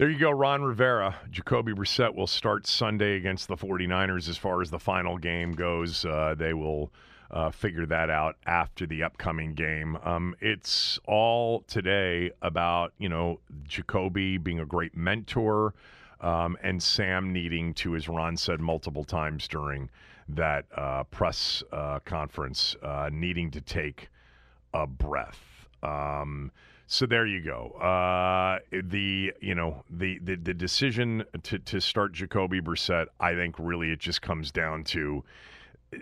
There you go, Ron Rivera. Jacoby Brissett will start Sunday against the 49ers as far as the final game goes. Uh, they will uh, figure that out after the upcoming game. Um, it's all today about, you know, Jacoby being a great mentor um, and Sam needing to, as Ron said multiple times during that uh, press uh, conference, uh, needing to take a breath. Um, so there you go. Uh, the you know the, the the decision to to start Jacoby Brissett, I think really it just comes down to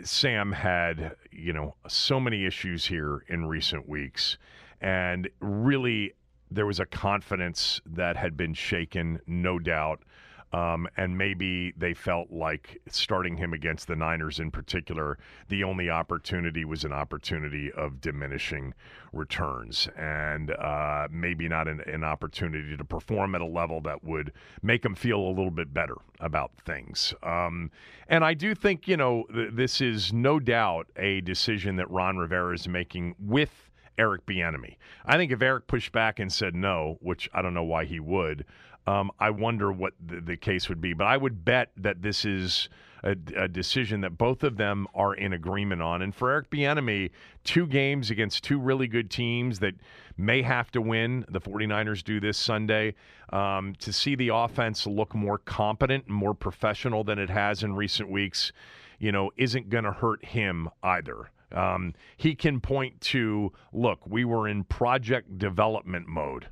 Sam had you know so many issues here in recent weeks, and really there was a confidence that had been shaken, no doubt. Um, and maybe they felt like starting him against the Niners in particular, the only opportunity was an opportunity of diminishing returns and uh, maybe not an, an, opportunity to perform at a level that would make him feel a little bit better about things. Um, and I do think, you know, th- this is no doubt a decision that Ron Rivera is making with. Eric Bieniemy. I think if Eric pushed back and said no, which I don't know why he would, um, I wonder what the, the, case would be. But I would bet that this is a, a, decision that both of them are in agreement on. And for Eric Bieniemy, two games against two really good teams that may have to win. The 49ers do this Sunday. Um, to see the offense look more competent and more professional than it has in recent weeks, you know, isn't going to hurt him either. Um, he can point to, look, we were in project development mode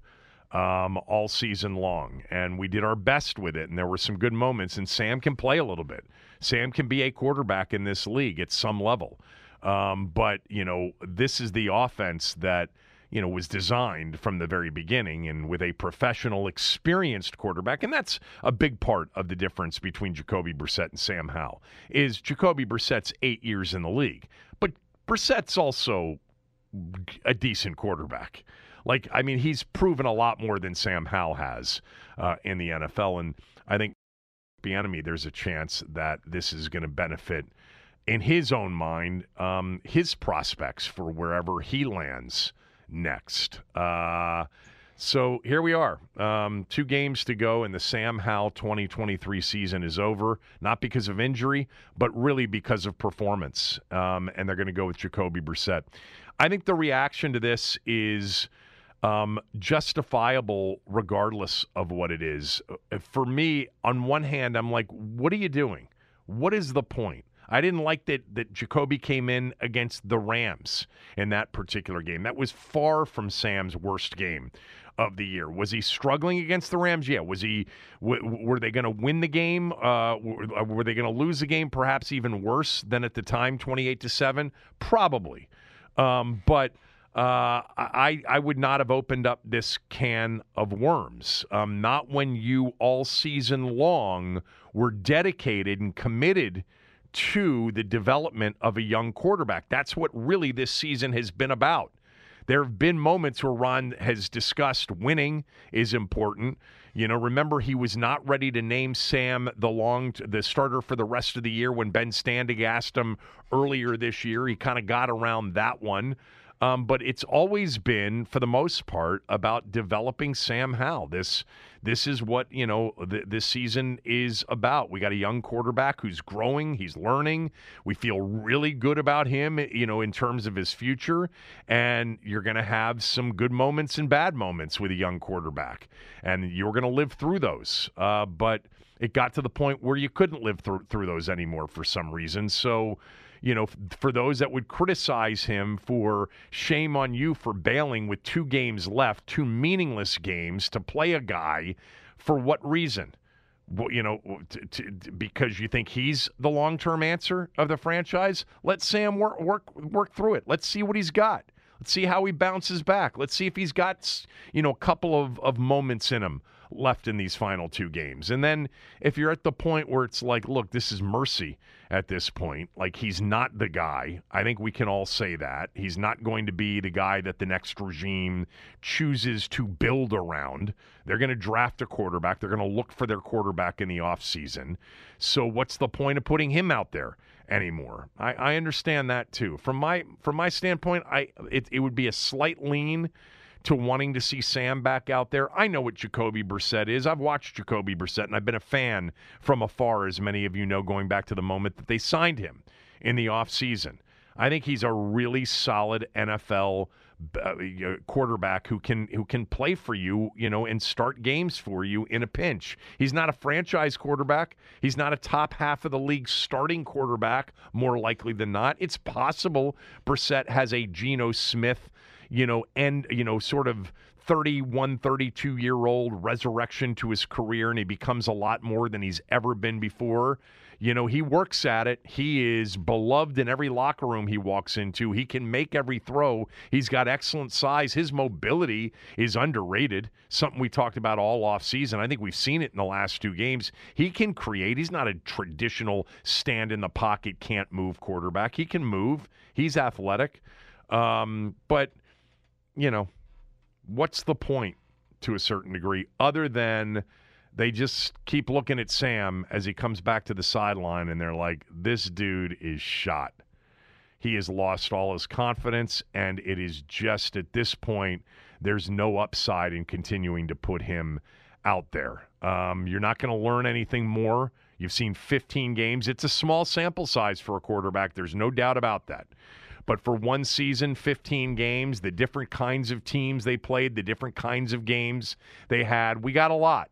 um, all season long, and we did our best with it. And there were some good moments. And Sam can play a little bit. Sam can be a quarterback in this league at some level. Um, but you know, this is the offense that you know was designed from the very beginning, and with a professional, experienced quarterback. And that's a big part of the difference between Jacoby Brissett and Sam Howell. Is Jacoby Brissett's eight years in the league, but Brissett's also a decent quarterback. Like, I mean, he's proven a lot more than Sam Howell has uh, in the NFL. And I think Bieniemy, there's a chance that this is going to benefit, in his own mind, um, his prospects for wherever he lands next. Uh, so here we are. Um, two games to go, and the Sam Howell 2023 season is over. Not because of injury, but really because of performance. Um, and they're going to go with Jacoby Brissett. I think the reaction to this is um, justifiable regardless of what it is. Uh, for me, on one hand, I'm like, what are you doing? What is the point? I didn't like that that Jacoby came in against the Rams in that particular game. That was far from Sam's worst game of the year. Was he struggling against the Rams? Yeah. Was he? W- were they going to win the game? Uh, were, were they going to lose the game? Perhaps even worse than at the time, twenty-eight to seven. Probably. Um, but uh, I I would not have opened up this can of worms. Um, not when you all season long were dedicated and committed to the development of a young quarterback. That's what really this season has been about. There have been moments where Ron has discussed winning is important. You know, remember he was not ready to name Sam the long the starter for the rest of the year when Ben Standig asked him earlier this year. He kind of got around that one. Um, but it's always been, for the most part, about developing Sam Howell. This this is what you know th- this season is about. We got a young quarterback who's growing, he's learning. We feel really good about him, you know, in terms of his future. And you're going to have some good moments and bad moments with a young quarterback, and you're going to live through those. Uh, but it got to the point where you couldn't live through through those anymore for some reason. So you know, for those that would criticize him for shame on you for bailing with two games left, two meaningless games to play a guy for what reason? You know, because you think he's the long-term answer of the franchise. Let Sam work work work through it. Let's see what he's got. Let's see how he bounces back. Let's see if he's got you know a couple of, of moments in him left in these final two games. And then if you're at the point where it's like, look, this is mercy at this point, like he's not the guy. I think we can all say that. He's not going to be the guy that the next regime chooses to build around. They're going to draft a quarterback. They're going to look for their quarterback in the offseason. So what's the point of putting him out there? anymore. I, I understand that too. From my from my standpoint, I it, it would be a slight lean to wanting to see Sam back out there. I know what Jacoby Brissett is. I've watched Jacoby Brissett, and I've been a fan from afar, as many of you know, going back to the moment that they signed him in the offseason. I think he's a really solid NFL uh, quarterback who can who can play for you, you know, and start games for you in a pinch. He's not a franchise quarterback. He's not a top half of the league starting quarterback. More likely than not, it's possible Brissett has a Geno Smith, you know, and you know, sort of 31, 32 year old resurrection to his career, and he becomes a lot more than he's ever been before. You know, he works at it. He is beloved in every locker room he walks into. He can make every throw. He's got excellent size. His mobility is underrated, something we talked about all off season. I think we've seen it in the last two games. He can create. He's not a traditional stand in the pocket, can't move quarterback. He can move. He's athletic. Um, but, you know, what's the point to a certain degree other than they just keep looking at Sam as he comes back to the sideline and they're like, this dude is shot. He has lost all his confidence, and it is just at this point, there's no upside in continuing to put him out there. Um, you're not going to learn anything more. You've seen 15 games. It's a small sample size for a quarterback. There's no doubt about that. But for one season, 15 games, the different kinds of teams they played, the different kinds of games they had, we got a lot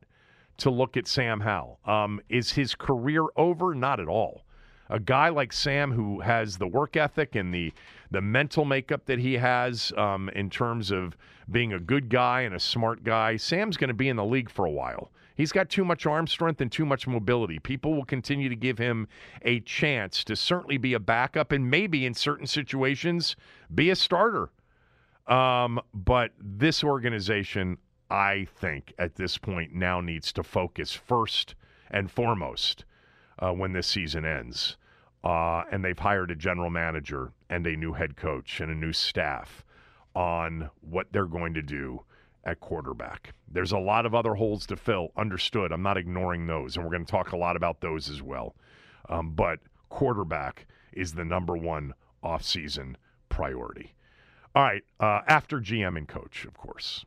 to look at Sam Howell. Um, is his career over? Not at all. A guy like Sam, who has the work ethic and the the mental makeup that he has um, in terms of being a good guy and a smart guy, Sam's going to be in the league for a while. He's got too much arm strength and too much mobility. People will continue to give him a chance to certainly be a backup and maybe in certain situations be a starter. Um, but this organization, I think, at this point now needs to focus first and foremost uh, when this season ends. Uh, and they've hired a general manager and a new head coach and a new staff on what they're going to do at quarterback. There's a lot of other holes to fill, understood. I'm not ignoring those, and we're going to talk a lot about those as well. Um, but quarterback is the number one offseason priority. All right, uh, after GM and coach, of course.